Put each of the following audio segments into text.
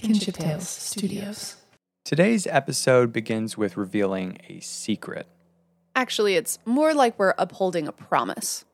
Kinship Tales Studios. Today's episode begins with revealing a secret. Actually, it's more like we're upholding a promise.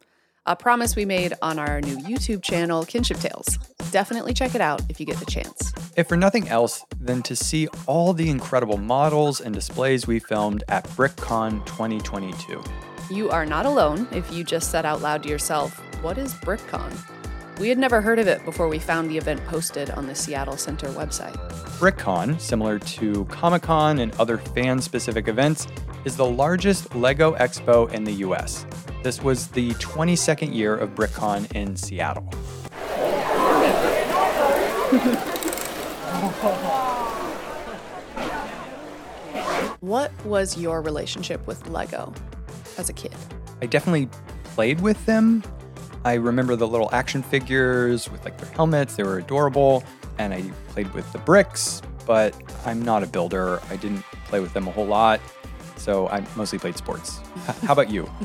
A promise we made on our new YouTube channel, Kinship Tales. Definitely check it out if you get the chance. If for nothing else than to see all the incredible models and displays we filmed at BrickCon 2022. You are not alone if you just said out loud to yourself, What is BrickCon? We had never heard of it before we found the event posted on the Seattle Center website. BrickCon, similar to Comic Con and other fan specific events, is the largest LEGO expo in the US. This was the 22nd year of BrickCon in Seattle. What was your relationship with Lego as a kid? I definitely played with them. I remember the little action figures with like their helmets, they were adorable, and I played with the bricks, but I'm not a builder. I didn't play with them a whole lot, so I mostly played sports. How about you?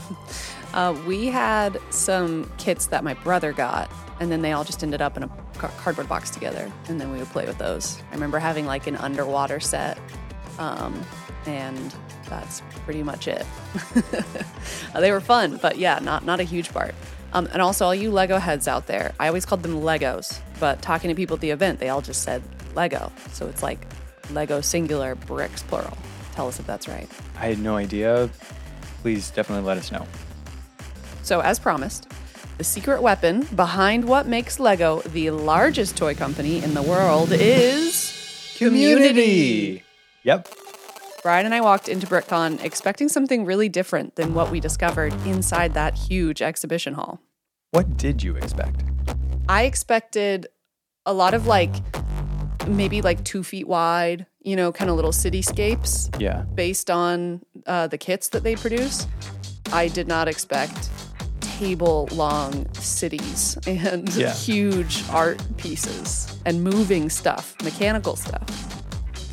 Uh, we had some kits that my brother got, and then they all just ended up in a car- cardboard box together, and then we would play with those. I remember having like an underwater set, um, and that's pretty much it. They were fun, but yeah, not not a huge part. Um, and also, all you Lego heads out there, I always called them Legos, but talking to people at the event, they all just said Lego. So it's like Lego singular, bricks plural. Tell us if that's right. I had no idea. Please definitely let us know. So, as promised, the secret weapon behind what makes Lego the largest toy company in the world is community. Yep. Brian and I walked into BrickCon expecting something really different than what we discovered inside that huge exhibition hall. What did you expect? I expected a lot of like maybe like two feet wide, you know, kind of little cityscapes Yeah. based on uh, the kits that they produce. I did not expect table long cities and Yeah. huge art pieces and moving stuff, mechanical stuff.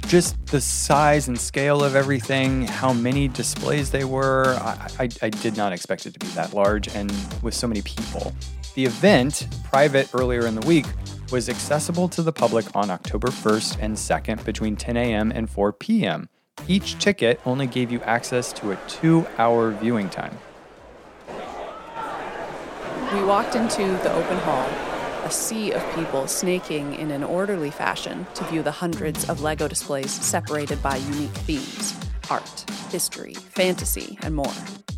Just the size and scale of everything, how many displays they were. I, I, I did not expect it to be that large and with so many people. The event, private earlier in the week, was accessible to the public on October 1st and 2nd between 10 a.m. and 4 p.m. Each ticket only gave you access to a two hour viewing time. We walked into the open hall, a sea of people snaking in an orderly fashion to view the hundreds of LEGO displays separated by unique themes art, history, fantasy, and more.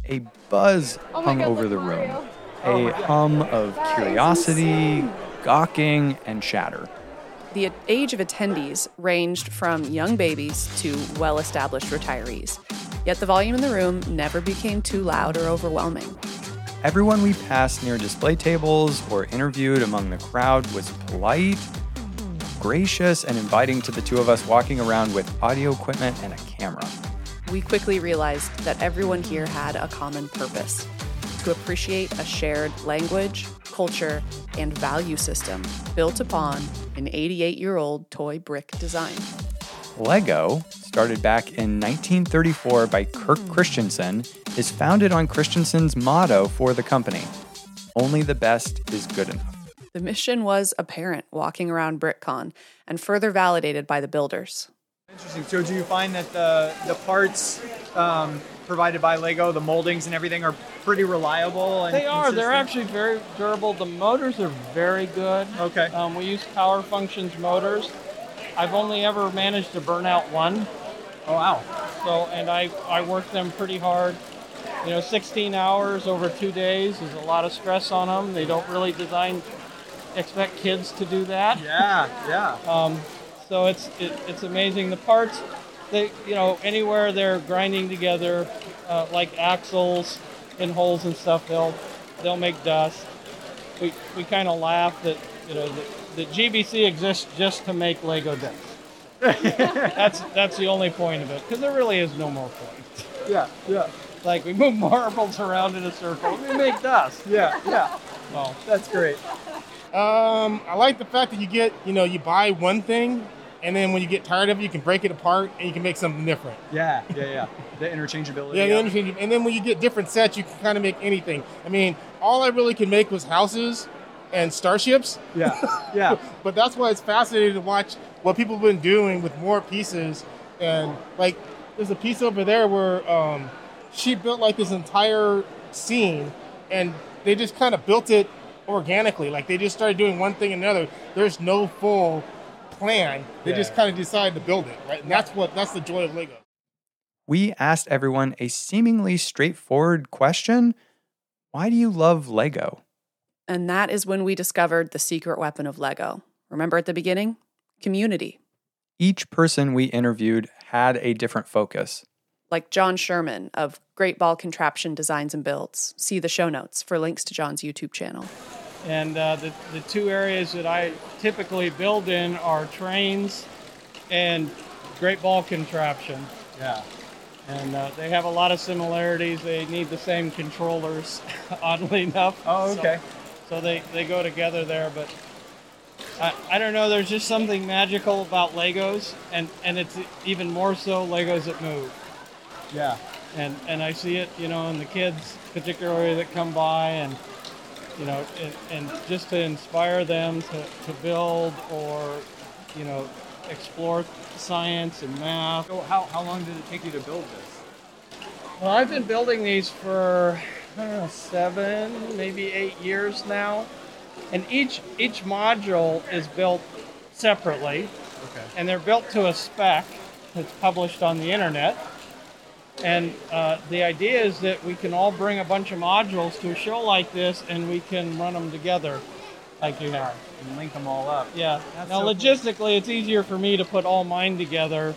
A buzz hung over the room, a hum of curiosity, gawking, and chatter. The age of attendees ranged from young babies to well established retirees. Yet the volume in the room never became too loud or overwhelming. Everyone we passed near display tables or interviewed among the crowd was polite, gracious, and inviting to the two of us walking around with audio equipment and a camera. We quickly realized that everyone here had a common purpose to appreciate a shared language, culture, and value system built upon an 88 year old toy brick design. Lego, started back in 1934 by Kirk Christiansen, is founded on Christiansen's motto for the company Only the best is good enough. The mission was apparent walking around BrickCon and further validated by the builders. Interesting. So, do you find that the the parts um, provided by Lego, the moldings and everything, are pretty reliable? And They are. They're actually very durable. The motors are very good. Okay. Um, we use Power Functions motors. I've only ever managed to burn out one. Oh wow. So, and I I work them pretty hard. You know, 16 hours over two days is a lot of stress on them. They don't really design expect kids to do that. Yeah. Yeah. Um, so it's it, it's amazing. The parts, they you know anywhere they're grinding together, uh, like axles and holes and stuff, they'll they'll make dust. We we kind of laugh that you know that, that GBC exists just to make Lego dust. that's that's the only point of it because there really is no more point. yeah. Yeah. Like we move marbles around in a circle, we make dust. Yeah. Yeah. Well, That's great. Um, I like the fact that you get, you know, you buy one thing, and then when you get tired of it, you can break it apart and you can make something different. Yeah. Yeah. Yeah. The interchangeability. Yeah, the of- interchange- and then when you get different sets, you can kind of make anything. I mean, all I really could make was houses and starships, Yeah. Yeah. but that's why it's fascinating to watch what people have been doing with more pieces. And like, there's a piece over there where um, she built like this entire scene, and they just kind of built it organically. Like they just started doing one thing and another. There's no full plan. They just kind of decided to build it, right? And that's what that's the joy of Lego. We asked everyone a seemingly straightforward question Why do you love Lego? And that is when we discovered the secret weapon of Lego. Remember at the beginning? Community. Each person we interviewed had a different focus. Like John Sherman of Great Ball Contraption Designs and Builds. See the show notes for links to John's YouTube channel. And uh, the, the two areas that I typically build in are trains and great ball contraption. Yeah. And uh, they have a lot of similarities. They need the same controllers, oddly enough. Oh, okay. So, they, they go together there. But I, I don't know, there's just something magical about Legos, and, and it's even more so Legos that move. Yeah. and and I see it, you know, in the kids, particularly that come by, and you know, and, and just to inspire them to, to build or, you know, explore science and math. So how, how long did it take you to build this? Well, I've been building these for I know seven, maybe eight years now, and each each module is built separately, Okay. and they're built to a spec that's published on the internet. And uh, the idea is that we can all bring a bunch of modules to a show like this, and we can run them together, like you have. And link them all up. Yeah. That's now, so cool. logistically, it's easier for me to put all mine together,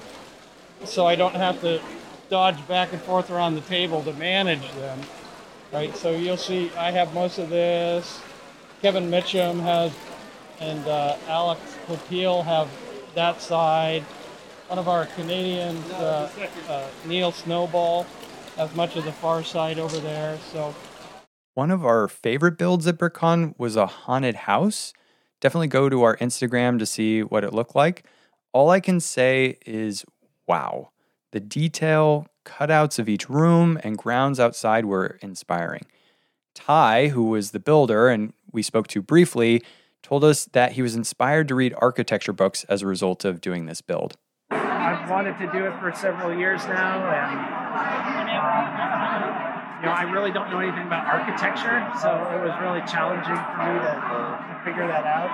so I don't have to dodge back and forth around the table to manage them. Right. So you'll see, I have most of this. Kevin Mitchum has, and uh, Alex Popeil have that side. One of our Canadians, uh, uh, Neil Snowball, has much of the far side over there. So One of our favorite builds at BrickCon was a haunted house. Definitely go to our Instagram to see what it looked like. All I can say is wow. The detail, cutouts of each room, and grounds outside were inspiring. Ty, who was the builder and we spoke to briefly, told us that he was inspired to read architecture books as a result of doing this build. I've wanted to do it for several years now, and um, you know, I really don't know anything about architecture, so it was really challenging for me to, to figure that out.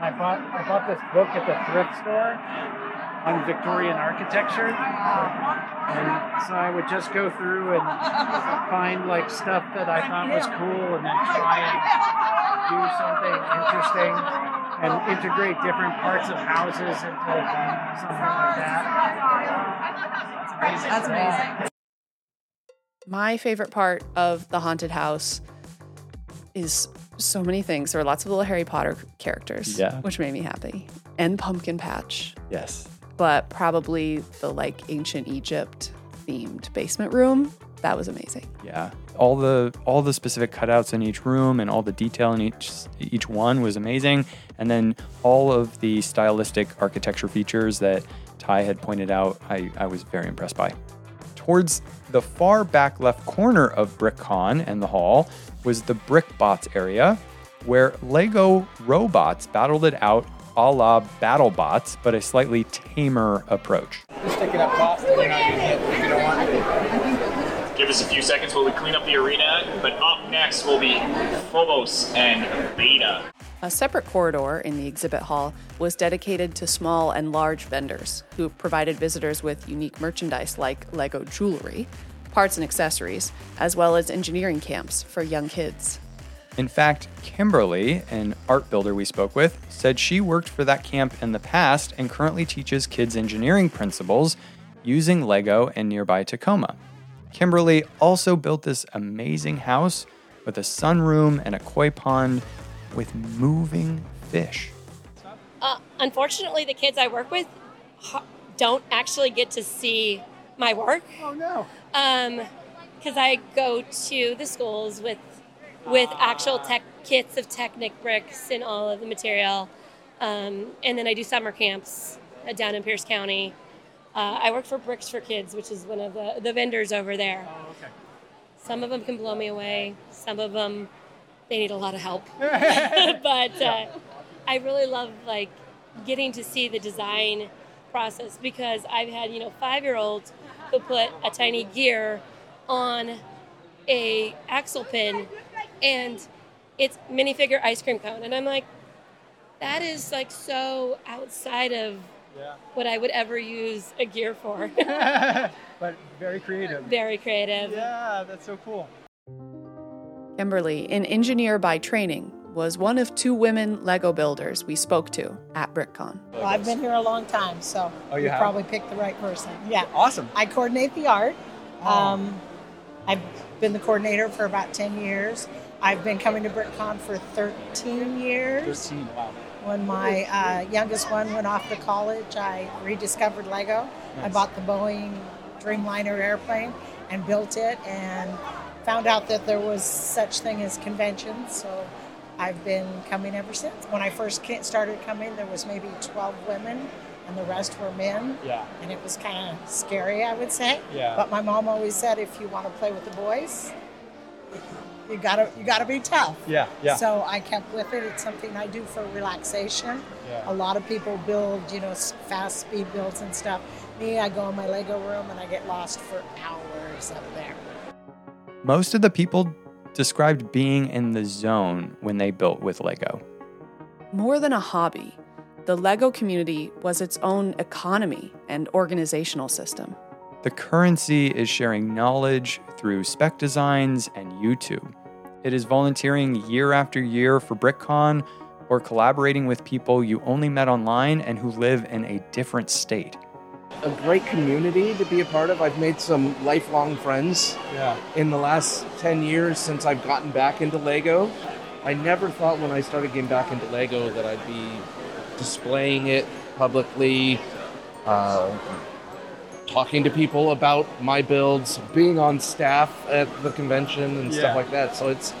I bought I bought this book at the thrift store on Victorian architecture, and so I would just go through and find like stuff that I thought was cool, and then try and do something interesting and integrate different parts of houses into something like that. That's amazing. My favorite part of the haunted house is so many things. There are lots of little Harry Potter characters, Yeah. which made me happy, and Pumpkin Patch. Yes. But probably the like ancient Egypt themed basement room. That was amazing. Yeah. All the all the specific cutouts in each room and all the detail in each each one was amazing. And then all of the stylistic architecture features that Ty had pointed out, I, I was very impressed by. Towards the far back left corner of BrickCon and the hall was the BrickBots area, where Lego robots battled it out a la BattleBots, but a slightly tamer approach. Just stick up top so you're not getting hit if you don't want to. Give us a few seconds while we clean up the arena, but up next will be Phobos and Beta. A separate corridor in the exhibit hall was dedicated to small and large vendors who provided visitors with unique merchandise like Lego jewelry, parts and accessories, as well as engineering camps for young kids. In fact, Kimberly, an art builder we spoke with, said she worked for that camp in the past and currently teaches kids engineering principles using Lego in nearby Tacoma. Kimberly also built this amazing house with a sunroom and a koi pond with moving fish. Uh, unfortunately, the kids I work with don't actually get to see my work. Oh no. because I go to the schools with with actual tech kits of Technic bricks and all of the material, um, and then I do summer camps uh, down in Pierce County. Uh, I work for Bricks for Kids, which is one of the, the vendors over there. Oh, okay. Some of them can blow me away. Some of them, they need a lot of help. but uh, I really love like getting to see the design process because I've had, you know, five year olds who put a tiny gear on a axle pin and it's minifigure ice cream cone. And I'm like, that is like so outside of Yeah. what I would ever use a gear for. but very creative. Very creative. Yeah, that's so cool. Kimberly, an engineer by training, was one of two women Lego builders we spoke to at BrickCon. Well, I've been here a long time, so Oh, you have? probably picked the right person. Yeah. Awesome. I coordinate the art. Oh. Um, I've been the coordinator for about 10 years. I've been coming to BrickCon for 13 years. 13. Wow. When my uh, youngest one went off to college, I rediscovered Lego. I bought the Boeing Dreamliner airplane and built it and found out that there was such thing as conventions. So I've been coming ever since. When I first started coming, there was maybe 12 women and the rest were men. Yeah. And it was kind of scary, I would say. Yeah. But my mom always said, if you want to play with the boys, you gotta you gotta be tough. Yeah. Yeah. So I kept with it. It's something I do for relaxation. Yeah. A lot of people build, you know, fast speed builds and stuff. Me, I go in my Lego room and I get lost for hours up there. Most of the people described being in the zone when they built with Lego. More than a hobby, the Lego community was its own economy and organizational system. The currency is sharing knowledge through spec designs and YouTube. It is volunteering year after year for BrickCon or collaborating with people you only met online and who live in a different state. a great community to be a part of. I've made some lifelong friends Yeah. in the last 10 years since I've gotten back into Lego. I never thought when I started getting back into Lego that I'd be displaying it publicly, uh, talking to people about my builds, being on staff at the convention and Yeah. stuff like that. So it's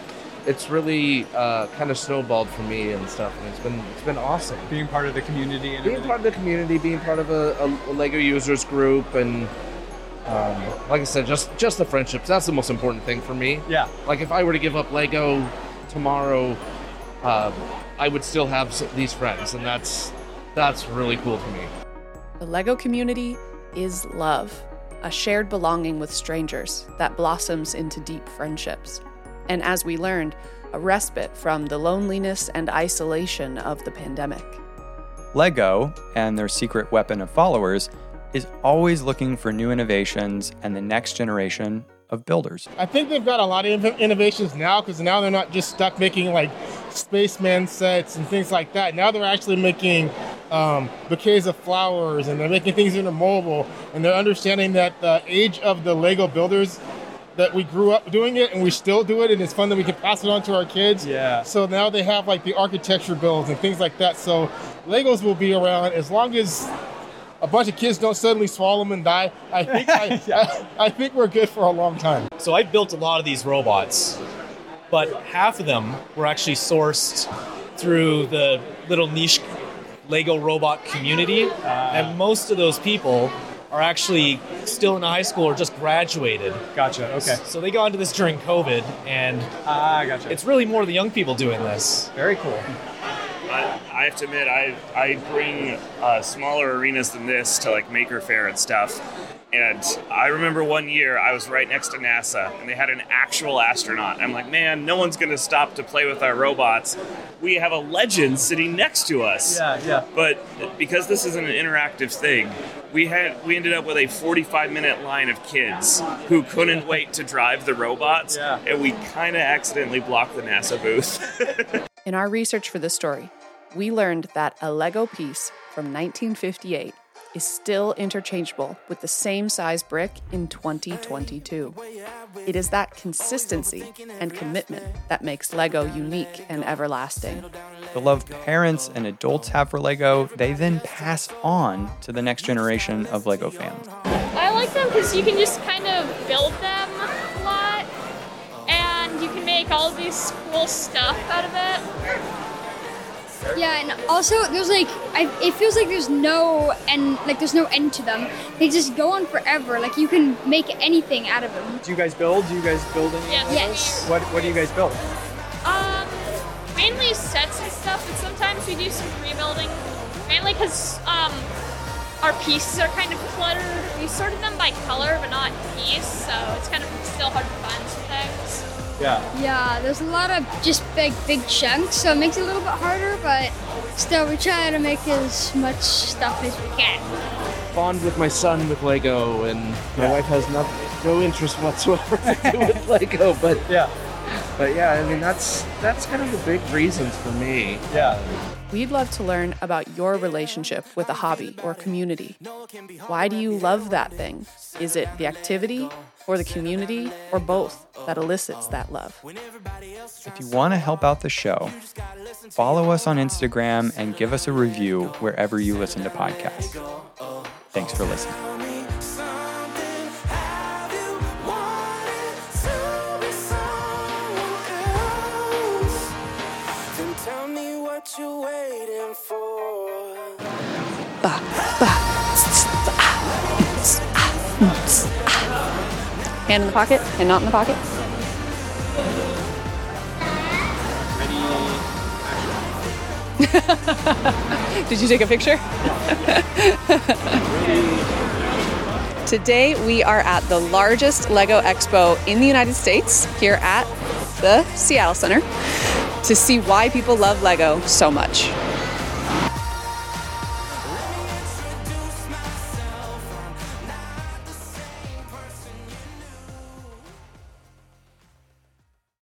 it's really uh, kind of snowballed for me and stuff, and it's been it's been awesome Being part of the community and being everything. part of the community, being part of a, a, a Lego users group, and um, like I said, just just the friendships. That's the most important thing for me. Yeah. Like if I were to give up Lego tomorrow, um, I would still have these friends, and that's that's really cool to me. The Lego community is love, a shared belonging with strangers that blossoms into deep friendships. And as we learned, a respite from the loneliness and isolation of the pandemic. Lego, and their secret weapon of followers, is always looking for new innovations and the next generation of builders. I think they've got a lot of innovations now because now they're not just stuck making like spaceman sets and things like that. Now they're actually making um, bouquets of flowers and they're making things into mobile and they're understanding that the age of the Lego builders that we grew up doing it and we still do it and it's fun that we can pass it on to our kids. Yeah. So now they have like the architecture builds and things like that. So Legos will be around as long as a bunch of kids don't suddenly swallow them and die. I think I, I, I think we're good for a long time. So I built a lot of these robots, but half of them were actually sourced through the little niche Lego robot community, and most of those people are actually still in high school or just graduated. Gotcha. Okay. So they got into this during COVID, and Ah, gotcha. it's really more the young people doing this. very cool. I, I have to admit, I I bring uh, smaller arenas than this to like Maker Faire and stuff. And I remember one year I was right next to NASA, and they had an actual astronaut. I'm like, man, no one's gonna stop to play with our robots. We have a legend sitting next to us. Yeah, yeah. But because this isn't an interactive thing, we had we ended up with a 45 minute line of kids who couldn't wait to drive the robots, Yeah. and we kind of accidentally blocked the NASA booth. In our research for this story, we learned that a Lego piece from 1958 is still interchangeable with the same size brick in 2022. It is that consistency and commitment that makes Lego unique and everlasting. The love parents and adults have for Lego, they then pass on to the next generation of Lego fans. I like them because you can just kind of build them a lot, and you can make all these cool stuff out of it. Yeah, and also there's like I, it feels like there's no end, like there's no end to them. They just go on forever. Like you can make anything out of them. Do you guys build? Do you guys build any? Yes. Yes. What What do you guys build? Um, mainly sets and stuff, but sometimes we do some pre-building mainly because um, our pieces are kind of cluttered. We sorted them by color, but not piece, so it's kind of still hard to find some things. Yeah. Yeah, there's a lot of just big, big chunks, so it makes it a little bit harder, but still, we try to make as much stuff as we can. Bond with my son with Lego, and my wife has no, no interest whatsoever to do with Lego. But yeah, but yeah, I mean that's that's kind of the big reasons for me. Yeah. We'd love to learn about your relationship with a hobby or community. Why do you love that thing? Is it the activity or the community or both that elicits that love? If you want to help out the show, follow us on Instagram and give us a review wherever you listen to podcasts. Thanks for listening. Hand in the pocket and not in the pocket. Did you take a picture? Today we are at the largest Lego Expo in the United States here at the Seattle Center to see why people love Lego so much.